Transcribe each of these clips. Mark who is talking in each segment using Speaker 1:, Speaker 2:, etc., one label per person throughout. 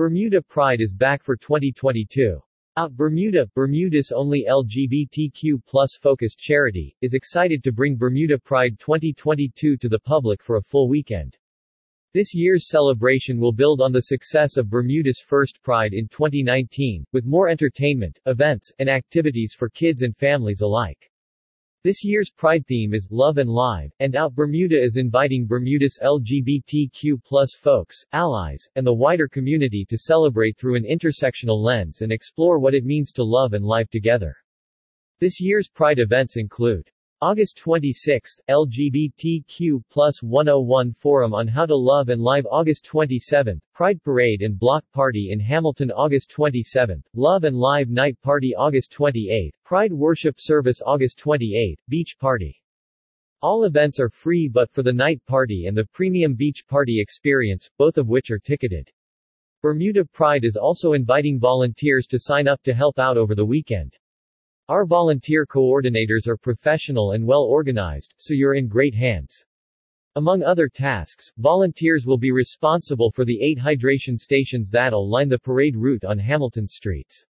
Speaker 1: Bermuda Pride is back for 2022. Out uh, Bermuda, Bermuda's only LGBTQ plus focused charity, is excited to bring Bermuda Pride 2022 to the public for a full weekend. This year's celebration will build on the success of Bermuda's first Pride in 2019, with more entertainment, events, and activities for kids and families alike. This year's Pride theme is Love and Live, and Out Bermuda is inviting Bermuda's LGBTQ plus folks, allies, and the wider community to celebrate through an intersectional lens and explore what it means to love and live together. This year's Pride events include August 26, LGBTQ plus 101 Forum on How to Love and Live August 27, Pride Parade and Block Party in Hamilton August 27, Love and Live Night Party August 28, Pride Worship Service August 28, Beach Party. All events are free but for the night party and the premium beach party experience, both of which are ticketed. Bermuda Pride is also inviting volunteers to sign up to help out over the weekend. Our volunteer coordinators are professional and well organized, so you're in great hands. Among other tasks, volunteers will be responsible for the eight hydration stations that'll line the parade route on Hamilton streets.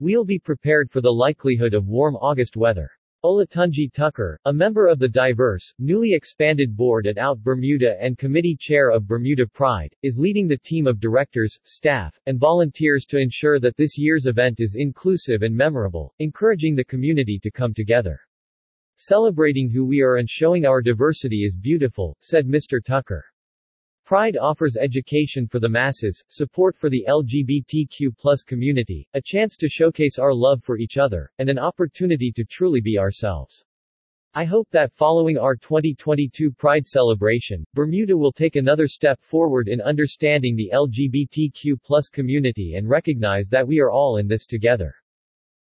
Speaker 1: We'll be prepared for the likelihood of warm August weather. Olatunji Tucker, a member of the diverse, newly expanded board at Out Bermuda and committee chair of Bermuda Pride, is leading the team of directors, staff, and volunteers to ensure that this year's event is inclusive and memorable, encouraging the community to come together. Celebrating who we are and showing our diversity is beautiful, said Mr. Tucker. Pride offers education for the masses, support for the LGBTQ plus community, a chance to showcase our love for each other, and an opportunity to truly be ourselves. I hope that following our 2022 Pride celebration, Bermuda will take another step forward in understanding the LGBTQ plus community and recognize that we are all in this together.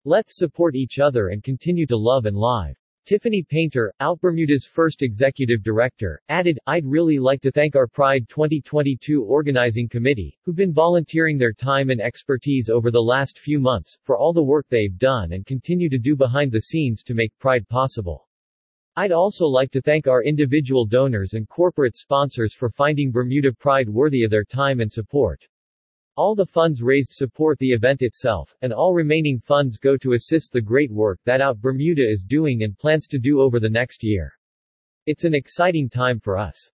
Speaker 1: Let's support each other and continue to love and live. Tiffany Painter, Outbermuda's first executive director, added, I'd really like to thank our Pride 2022 organizing committee, who've been volunteering their time and expertise over the last few months, for all the work they've done and continue to do behind the scenes to make Pride possible. I'd also like to thank our individual donors and corporate sponsors for finding Bermuda Pride worthy of their time and support. All the funds raised support the event itself, and all remaining funds go to assist the great work that Out Bermuda is doing and plans to do over the next year. It's an exciting time for us.